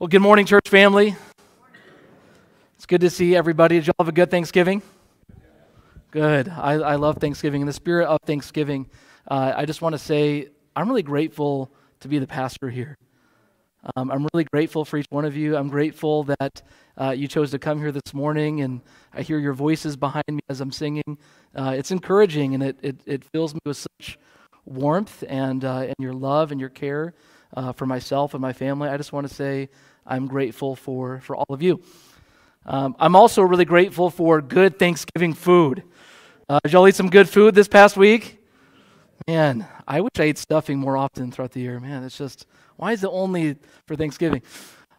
Well, good morning, church family. It's good to see everybody. Did you all have a good Thanksgiving? Good. I, I love Thanksgiving. In the spirit of Thanksgiving, uh, I just want to say I'm really grateful to be the pastor here. Um, I'm really grateful for each one of you. I'm grateful that uh, you chose to come here this morning, and I hear your voices behind me as I'm singing. Uh, it's encouraging, and it, it, it, fills me with such warmth and, uh, and your love and your care uh, for myself and my family. I just want to say I'm grateful for, for all of you. Um, I'm also really grateful for good Thanksgiving food. Uh, did y'all eat some good food this past week? Man, I wish I ate stuffing more often throughout the year. Man, it's just, why is it only for Thanksgiving?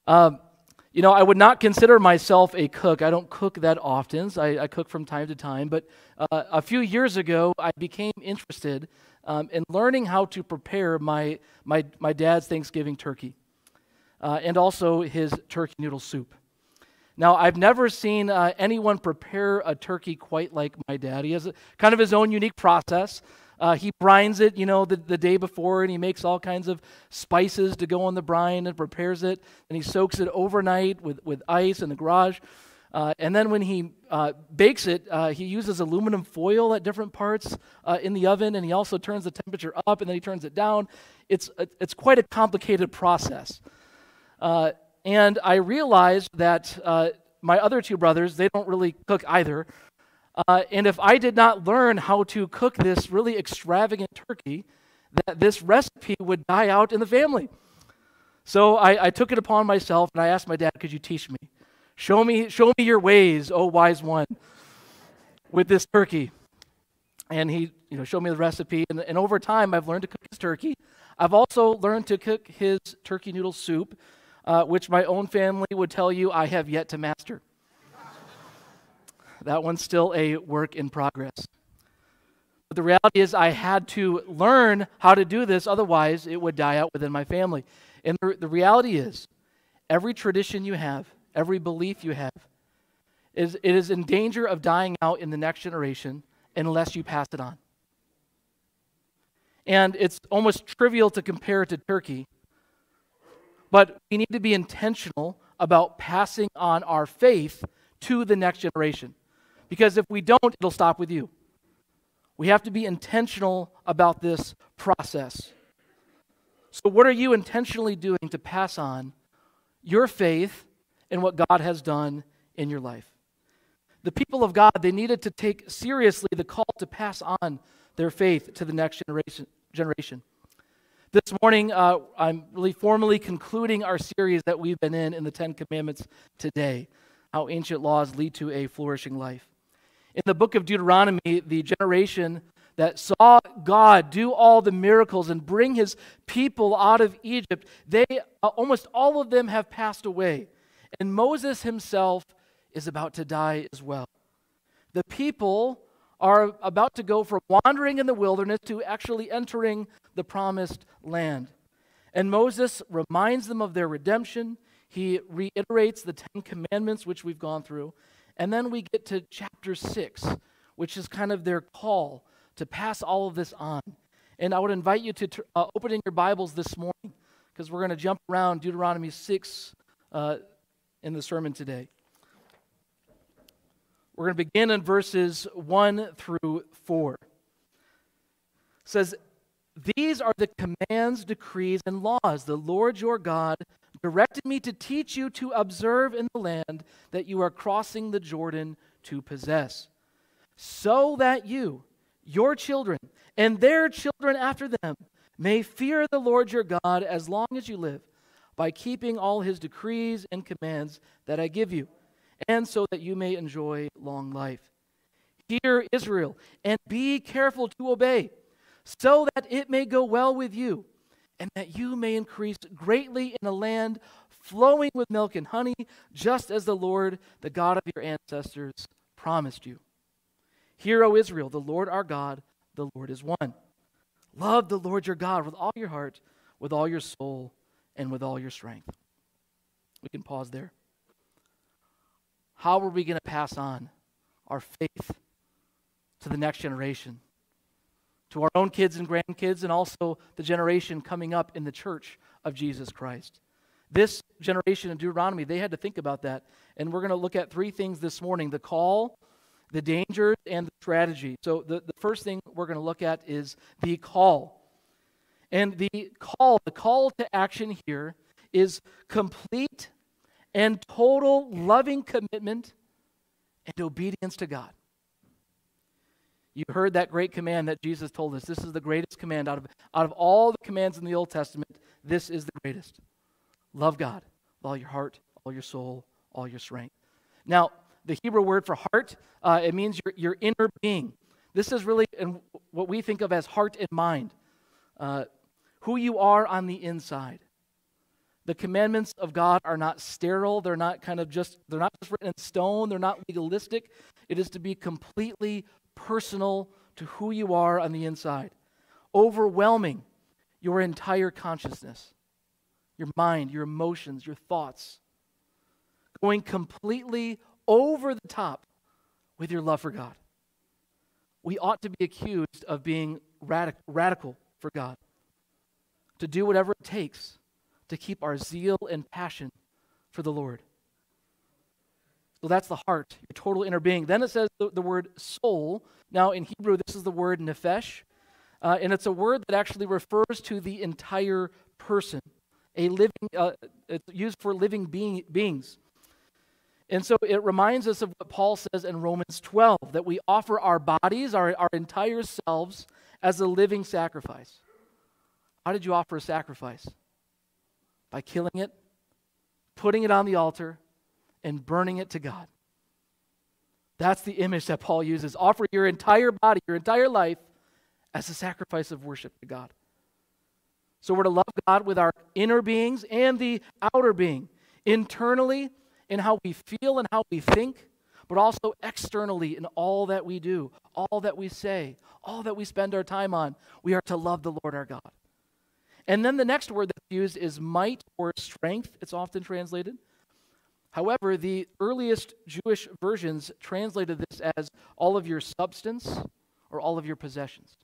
Um, you know, I would not consider myself a cook. I don't cook that often. So I, I, cook from time to time. But uh, a few years ago, I became interested um, in learning how to prepare my, my, my dad's Thanksgiving turkey uh, and also his turkey noodle soup. Now, I've never seen uh, anyone prepare a turkey quite like my dad. He has a, kind of his own unique process. Uh, he brines it, you know, the, the day before, and he makes all kinds of spices to go on the brine and prepares it. And he soaks it overnight with, with ice in the garage. Uh, and then when he uh, bakes it, uh, he uses aluminum foil at different parts uh, in the oven, and he also turns the temperature up and then he turns it down. It's, it's quite a complicated process. Uh, and I realized that uh, my other two brothers, they don't really cook either. and if I did not learn how to cook this really extravagant turkey, that this recipe would die out in the family. So I, I took it upon myself and I asked my dad, Could you teach me? Show me, show me your ways, O wise one, with this turkey. And he you know, showed me the recipe. And, and over time, I've learned to cook his turkey. I've also learned to cook his turkey noodle soup, uh, which my own family would tell you I have yet to master. that one's still a work in progress. But the reality is, I had to learn how to do this, otherwise, it would die out within my family. And the, the reality is, every tradition you have, every belief you have, is, it is in danger of dying out in the next generation unless you pass it on. And it's almost trivial to compare it to Turkey, but we need to be intentional about passing on our faith to the next generation. Because if we don't, it'll stop with you. We have to be intentional about this process. So, what are you intentionally doing to pass on your faith and what God has done in your life. The people of God, they needed to take seriously the call to pass on their faith to the next generation. generation. This morning, uh, I'm really formally concluding our series that we've been in in the Ten Commandments today how ancient laws lead to a flourishing life. In the book of Deuteronomy, the generation that saw God do all the miracles and bring his people out of Egypt, they uh, almost all of them have passed away. And Moses himself is about to die as well. The people are about to go from wandering in the wilderness to actually entering the promised land. And Moses reminds them of their redemption. He reiterates the Ten Commandments, which we've gone through. And then we get to chapter 6, which is kind of their call to pass all of this on. And I would invite you to uh, open in your Bibles this morning because we're going to jump around Deuteronomy 6, uh, in the sermon today. We're going to begin in verses 1 through 4. It says, These are the commands, decrees, and laws the Lord your God directed me to teach you to observe in the land that you are crossing the Jordan to possess, so that you, your children, and their children after them may fear the Lord your God as long as you live by keeping all his decrees and commands that I give you, and so that you may enjoy long life. Hear, Israel, and be careful to obey, so that it may go well with you, and that you may increase greatly in a land flowing with milk and honey, just as the Lord, the God of your ancestors, promised you. Hear, O Israel, the Lord our God, the Lord is one. Love the Lord your God with all your heart, with all your soul, and with all your strength. We can pause there. How are we going to pass on our faith to the next generation? To our own kids and grandkids, and also the generation coming up in the church of Jesus Christ. This generation in Deuteronomy, they had to think about that. And we're going to look at three things this morning the call, the dangers, and the strategy. So, the, the first thing we're going to look at is the call. And the call, the call to action here is complete and total loving commitment and obedience to God. You heard that great command that Jesus told us. This is the greatest command out of, out of all the commands in the Old Testament. This is the greatest. Love God with all your heart, all your soul, all your strength. Now, the Hebrew word for heart, uh, it means your, your inner being. This is really what we think of as heart and mind, uh, who you are on the inside. The commandments of God are not sterile. They're not kind of just, they're not just written in stone. They're not legalistic. It is to be completely personal to who you are on the inside, overwhelming your entire consciousness, your mind, your emotions, your thoughts, going completely over the top with your love for God. We ought to be accused of being radic- radical for God, to do whatever it takes to keep our zeal and passion for the Lord. So that's the heart, your total inner being. Then it says the, the word soul. Now, in Hebrew, this is the word nephesh, uh, and it's a word that actually refers to the entire person. A living, uh, it's used for living being, beings. And so it reminds us of what Paul says in Romans 12 that we offer our bodies, our, our entire selves, as a living sacrifice. How did you offer a sacrifice? By killing it, putting it on the altar, and burning it to God. That's the image that Paul uses. Offer your entire body, your entire life, as a sacrifice of worship to God. So we're to love God with our inner beings and the outer being, internally in how we feel and how we think, but also externally in all that we do, all that we say, all that we spend our time on. We are to love the Lord our God. And then the next word that's used is might or strength, it's often translated. However, the earliest Jewish versions translated this as all of your substance or all of your possessions.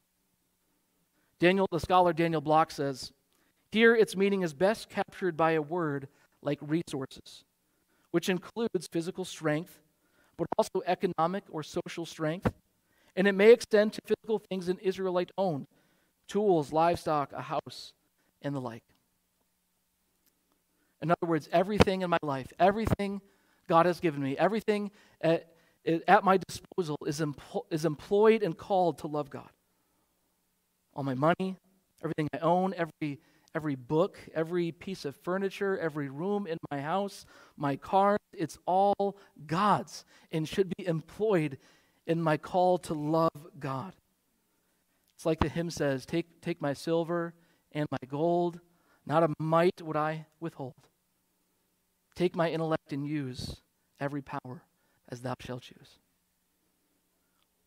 Daniel, the scholar Daniel Block says, here its meaning is best captured by a word like resources, which includes physical strength, but also economic or social strength, and it may extend to physical things an Israelite owned tools, livestock, a house, and the like. In other words, everything in my life, everything God has given me, everything at, at my disposal is, empl- is employed and called to love God. All my money, everything I own, every, every book, every piece of furniture, every room in my house, my car, it's all God's and should be employed in my call to love God. It's like the hymn says Take, take my silver and my gold, not a mite would I withhold. Take my intellect and use every power as thou shalt choose.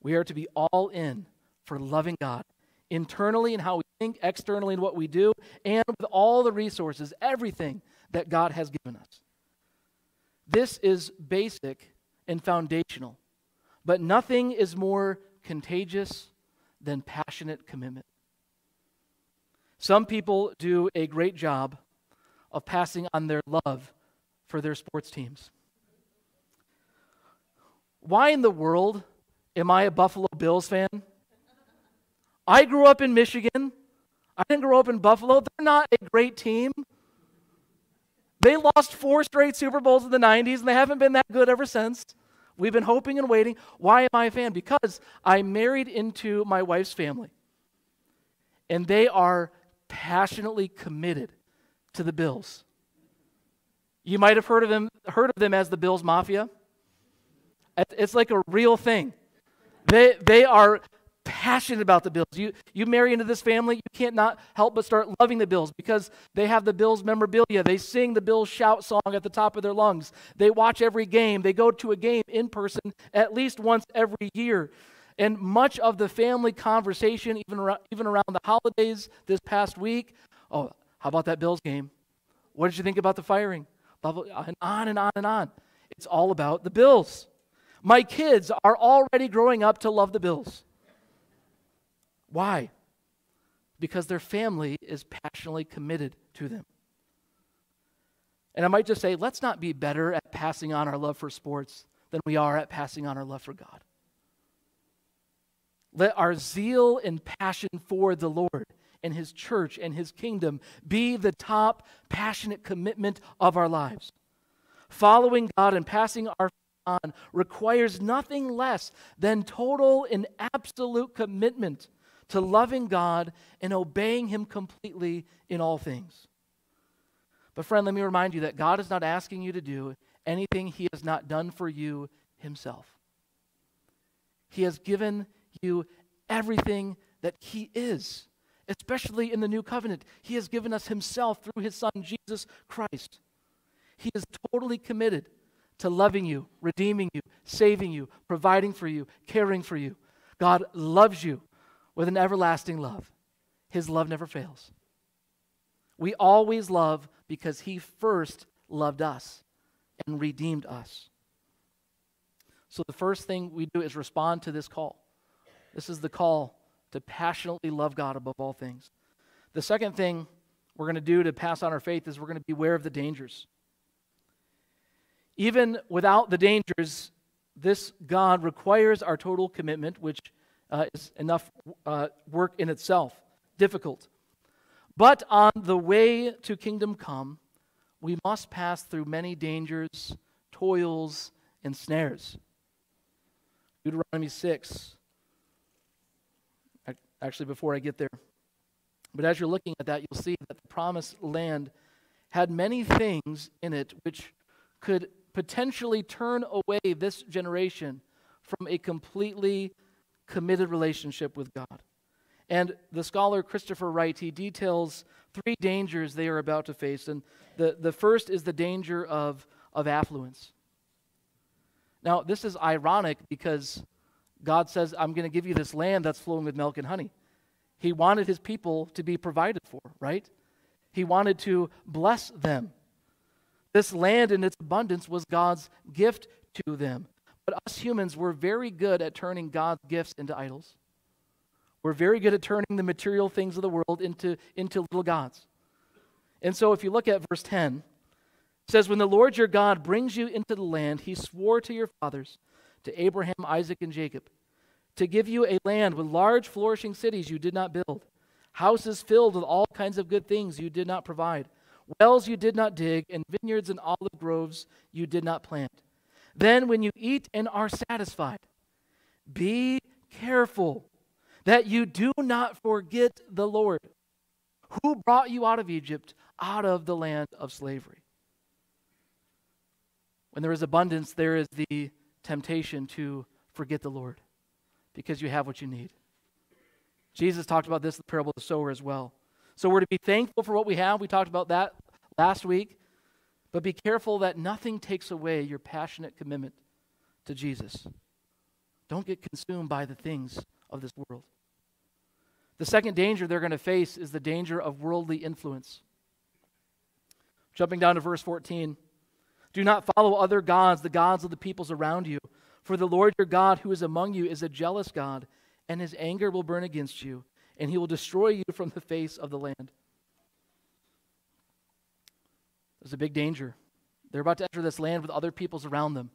We are to be all in for loving God, internally in how we think, externally in what we do, and with all the resources, everything that God has given us. This is basic and foundational, but nothing is more contagious than passionate commitment. Some people do a great job of passing on their love for their sports teams. Why in the world am I a Buffalo Bills fan? I grew up in Michigan. I didn't grow up in Buffalo. They're not a great team. They lost four straight Super Bowls in the 90s, and they haven't been that good ever since. We've been hoping and waiting. Why am I a fan? Because I married into my wife's family, and they are passionately committed to the Bills. You might have heard of them, heard of them as the Bills Mafia. It's like a real thing. They, they are passionate about the Bills. You, you marry into this family, you can't not help but start loving the Bills because they have the Bills memorabilia. They sing the Bills shout song at the top of their lungs. They watch every game. They go to a game in person at least once every year. And much of the family conversation, even around, even around the holidays this past week, oh, how about that Bills game? What did you think about the firing? blah, blah, and on and on and on. It's all about the bills. My kids are already growing up to love the bills. Why? Because their family is passionately committed to them. And I might just say, let's not be better at passing on our love for sports than we are at passing on our love for God. Let our zeal and passion for the Lord and His church and His kingdom be the top passionate commitment of our lives. Following God and passing our on requires nothing less than total and absolute commitment to loving God and obeying Him completely in all things. But, friend, let me remind you that God is not asking you to do anything He has not done for you Himself. He has given you everything that He is, especially in the new covenant. He has given us Himself through His Son, Jesus Christ. He is totally committed to loving you, redeeming you, saving you, providing for you, caring for you. God loves you with an everlasting love. His love never fails. We always love because He first loved us and redeemed us. So the first thing we do is respond to this call. This is the call to passionately love God above all things. The second thing we're going to do to pass on our faith is we're going to beware of the dangers. Even without the dangers, this God requires our total commitment, which uh, is enough uh, work in itself, difficult. But on the way to kingdom come, we must pass through many dangers, toils, and snares. Deuteronomy 6. Actually, before I get there. But as you're looking at that, you'll see that the promised land had many things in it which could potentially turn away this generation from a completely committed relationship with God. And the scholar Christopher Wright, he details three dangers they are about to face. And the, the first is the danger of, of affluence. Now, this is ironic because God says, I'm going to give you this land that's flowing with milk and honey. He wanted his people to be provided for, right? He wanted to bless them. This land in its abundance was God's gift to them. But us humans, we're very good at turning God's gifts into idols. We're very good at turning the material things of the world into, into little gods. And so if you look at verse 10, it says, When the Lord your God brings you into the land he swore to your fathers, to Abraham, Isaac, and Jacob, to give you a land with large, flourishing cities you did not build, houses filled with all kinds of good things you did not provide, wells you did not dig, and vineyards and olive groves you did not plant. Then, when you eat and are satisfied, be careful that you do not forget the Lord, who brought you out of Egypt, out of the land of slavery. When there is abundance, there is the temptation to forget the Lord because you have what you need. Jesus talked about this in the parable of the sower as well. So we're to be thankful for what we have. We talked about that last week. But be careful that nothing takes away your passionate commitment to Jesus. Don't get consumed by the things of this world. The second danger they're going to face is the danger of worldly influence. Jumping down to verse 14. Do not follow other gods, the gods of the peoples around you. For the Lord your God, who is among you, is a jealous God, and his anger will burn against you, and he will destroy you from the face of the land. There's a big danger. They're about to enter this land with other peoples around them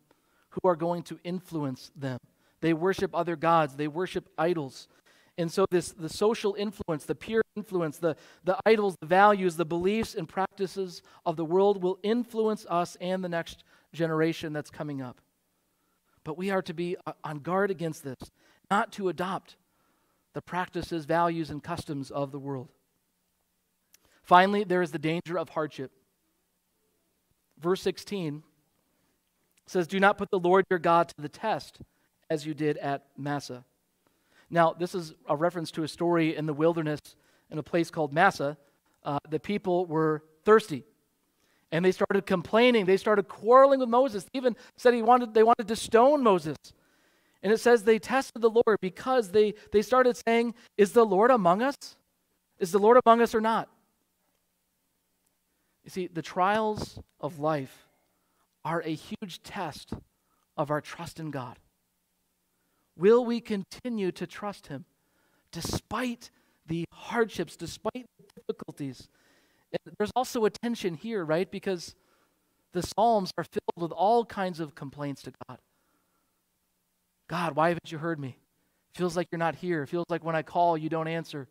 who are going to influence them. They worship other gods, they worship idols. And so this the social influence, the peer influence, the, the idols, the values, the beliefs and practices of the world will influence us and the next generation that's coming up. But we are to be uh, on guard against this, not to adopt the practices, values, and customs of the world. Finally, there is the danger of hardship. Verse 16 says, Do not put the Lord your God to the test as you did at Massah. Now, this is a reference to a story in the wilderness in a place called Massah. Uh, the people were thirsty. And they started complaining. They started quarreling with Moses. They even said he wanted, they wanted to stone Moses. And it says they tested the Lord because they, they started saying, Is the Lord among us? Is the Lord among us or not? You see, the trials of life are a huge test of our trust in God. Will we continue to trust Him despite the hardships, despite the difficulties? And there's also a tension here, right? Because the Psalms are filled with all kinds of complaints to God. God, why haven't you heard me? Feels like you're not here. Feels like when I call, you don't answer.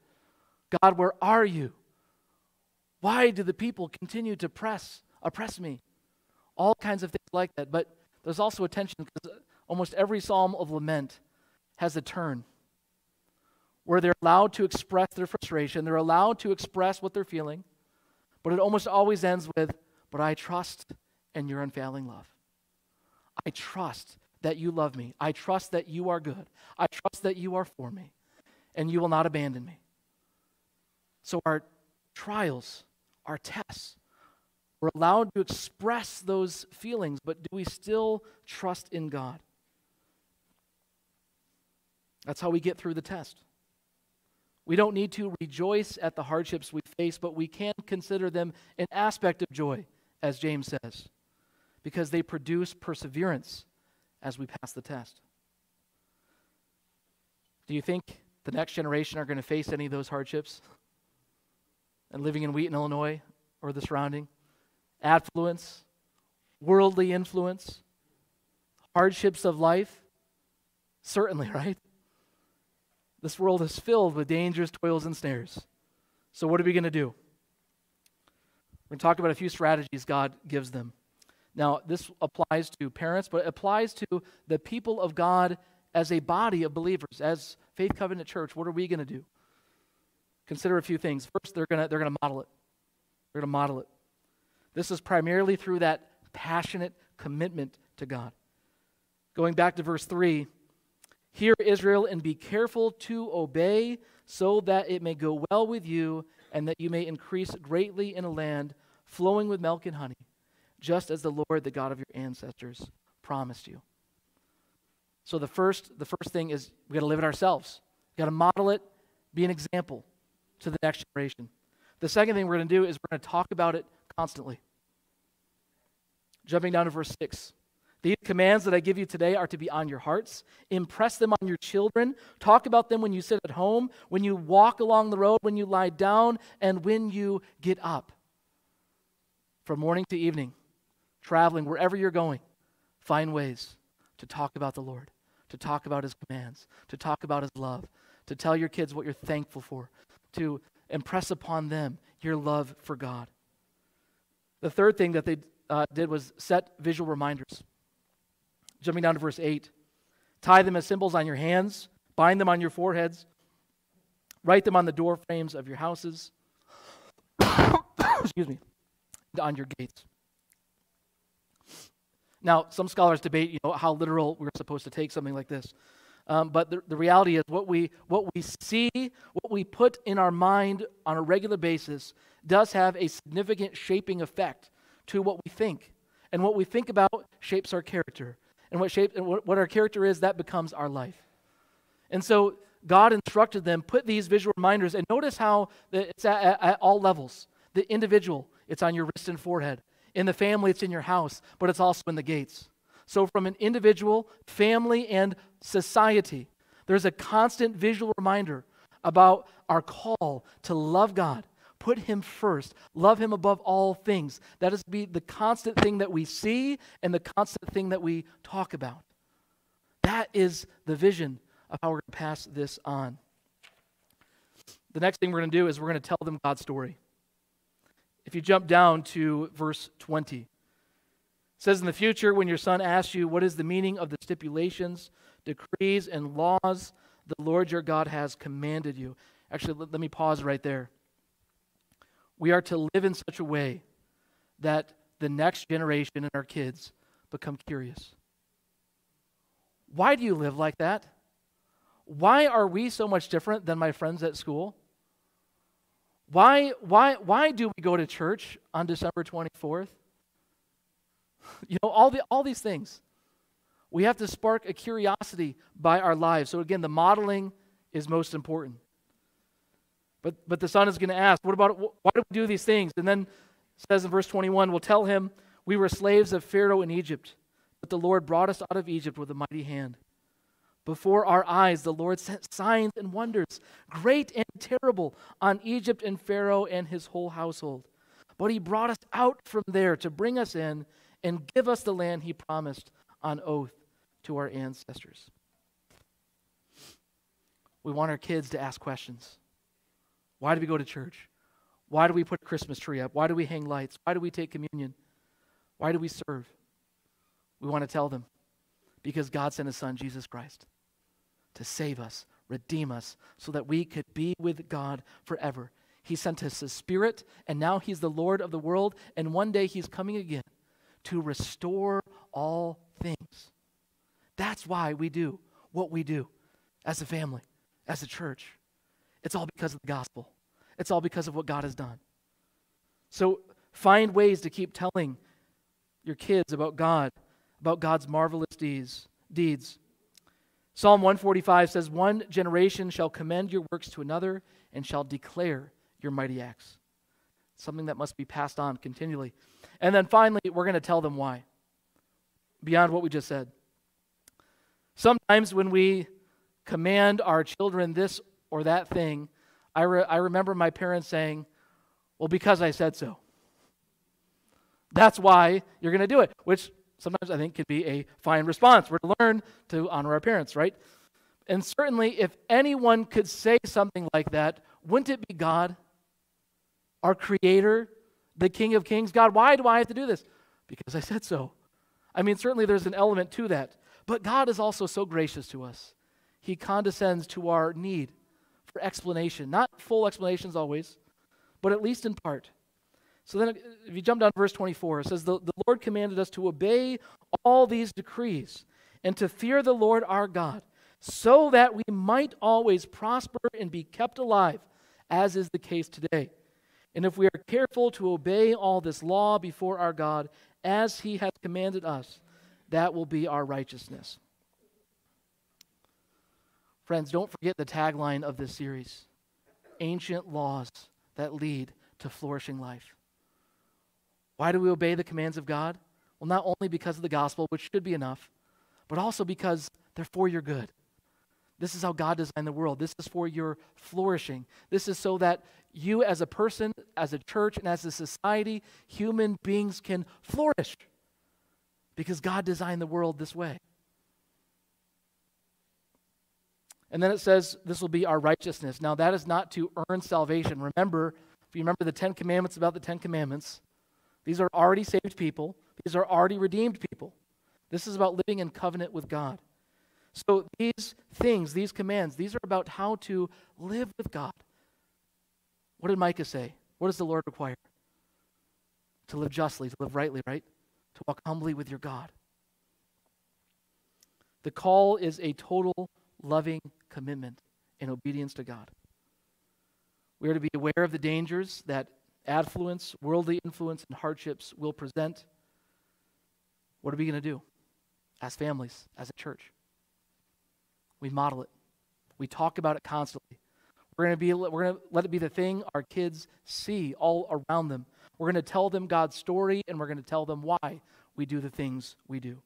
God, where are you? Why do the people continue to press, oppress me? All kinds of things like that. But there's also a tension because almost every psalm of lament has a turn where they're allowed to express their frustration, they're allowed to express what they're feeling, but it almost always ends with, But I trust in your unfailing love. I trust that you love me. I trust that you are good. I trust that you are for me, and you will not abandon me. So, our trials, our tests, we're allowed to express those feelings, but do we still trust in God? That's how we get through the test. We don't need to rejoice at the hardships we face, but we can consider them an aspect of joy, as James says, because they produce perseverance as we pass the test. Do you think the next generation are going to face any of those hardships? And living in Wheaton, Illinois, or the surrounding? Affluence, worldly influence, hardships of life? Certainly, right? This world is filled with dangers, toils, and snares. So, what are we going to do? We're going to talk about a few strategies God gives them. Now, this applies to parents, but it applies to the people of God as a body of believers, as Faith Covenant Church. What are we going to do? Consider a few things. First, they're going to they're going to model it. They're going to model it. This is primarily through that passionate commitment to God. Going back to verse 3 Hear, Israel, and be careful to obey, so that it may go well with you, and that you may increase greatly in a land flowing with milk and honey, just as the Lord, the God of your ancestors, promised you. So the first, the first thing is we got to live it ourselves. We got to model it, be an example to the next generation. The second thing we're going to do is we're going to talk about it constantly. Jumping down to verse 6. These commands that I give you today are to be on your hearts. Impress them on your children. Talk about them when you sit at home, when you walk along the road, when you lie down, and when you get up. From morning to evening, traveling wherever you're going, find ways to talk about the Lord, to talk about His commands, to talk about His love, to tell your kids what you're thankful for, to impress upon them your love for God. The third thing that they uh, did was set visual reminders. Jumping down to verse 8. Tie them as symbols on your hands, bind them on your foreheads, write them on the door frames of your houses. Excuse me. On your gates. Now, some scholars debate, you know, how literal we're supposed to take something like this. Um, but the, the reality is, what we, what we see, what we put in our mind on a regular basis, does have a significant shaping effect to what we think. And what we think about shapes our character and what shape and what, our character is, that becomes our life. And so God instructed them, put these visual reminders, and notice how it's at, at, at all levels. The individual, it's on your wrist and forehead. In the family, it's in your house, but it's also in the gates. So, from an individual, family, and society, there's a constant visual reminder about our call to love God, Put him first. Love him above all things. That is be the constant thing that we see and the constant thing that we talk about. That is the vision of how we're going to pass this on. The next thing we're going to do is we're going to tell them God's story. If you jump down to verse 20, it says, In the future, when your son asks you, What is the meaning of the stipulations, decrees, and laws the Lord your God has commanded you? Actually, let, let me pause right there. We are to live in such a way that the next generation and our kids become curious. Why do you live like that? Why are we so much different than my friends at school? Why, why, why do we go to church on December 24th? You know, all, the, all these things. We have to spark a curiosity by our lives. So, again, the modeling is most important. But, but the son is going to ask, what about, why do we do these things? And then says in verse 21, we'll tell him, we were slaves of Pharaoh in Egypt, but the Lord brought us out of Egypt with a mighty hand. Before our eyes, the Lord sent signs and wonders, great and terrible, on Egypt and Pharaoh and his whole household. But he brought us out from there to bring us in and give us the land he promised on oath to our ancestors. We want our kids to ask questions. Why do we go to church? Why do we put a Christmas tree up? Why do we hang lights? Why do we take communion? Why do we serve? We want to tell them because God sent his son, Jesus Christ, to save us, redeem us, so that we could be with God forever. He sent us his spirit, and now he's the Lord of the world, and one day he's coming again to restore all things. That's why we do what we do as a family, as a church. It's all because of the gospel, it's all because of what God has done. So find ways to keep telling your kids about God, about God's marvelous deeds. deeds. Psalm 145 says, One generation shall commend your works to another and shall declare your mighty acts. Something that must be passed on continually. And then finally, we're going to tell them why, beyond what we just said. Sometimes when we command our children this or that thing, I, re- I remember my parents saying, Well, because I said so. That's why you're going to do it, which sometimes I think can be a fine response. We're to learn to honor our parents, right? And certainly, if anyone could say something like that, wouldn't it be God, our Creator, the King of Kings. God, why do I have to do this? Because I said so. I mean, certainly there's an element to that. But God is also so gracious to us. He condescends to our need for explanation. Not full explanations always, but at least in part. So then, if you jump down to verse 24, it says, the, the Lord commanded us to obey all these decrees and to fear the Lord our God, so that we might always prosper and be kept alive, as is the case today. And if we are careful to obey all this law before our God as he has commanded us, that will be our righteousness. Friends, don't forget the tagline of this series ancient laws that lead to flourishing life. Why do we obey the commands of God? Well, not only because of the gospel, which should be enough, but also because they're for your good. This is how God designed the world. This is for your flourishing. This is so that you, as a person, as a church, and as a society, human beings can flourish because God designed the world this way. And then it says, This will be our righteousness. Now, that is not to earn salvation. Remember, if you remember the Ten Commandments about the Ten Commandments, these are already saved people, these are already redeemed people. This is about living in covenant with God. So, these things, these commands, these are about how to live with God. What did Micah say? What does the Lord require? To live justly, to live rightly, right? To walk humbly with your God. The call is a total loving commitment and obedience to God. We are to be aware of the dangers that affluence, worldly influence, and hardships will present. What are we going to do as families, as a church? We model it. We talk about it constantly. We're going to be we're going to let it be the thing our kids see all around them. We're going to tell them God's story and we're going to tell them why we do the things we do.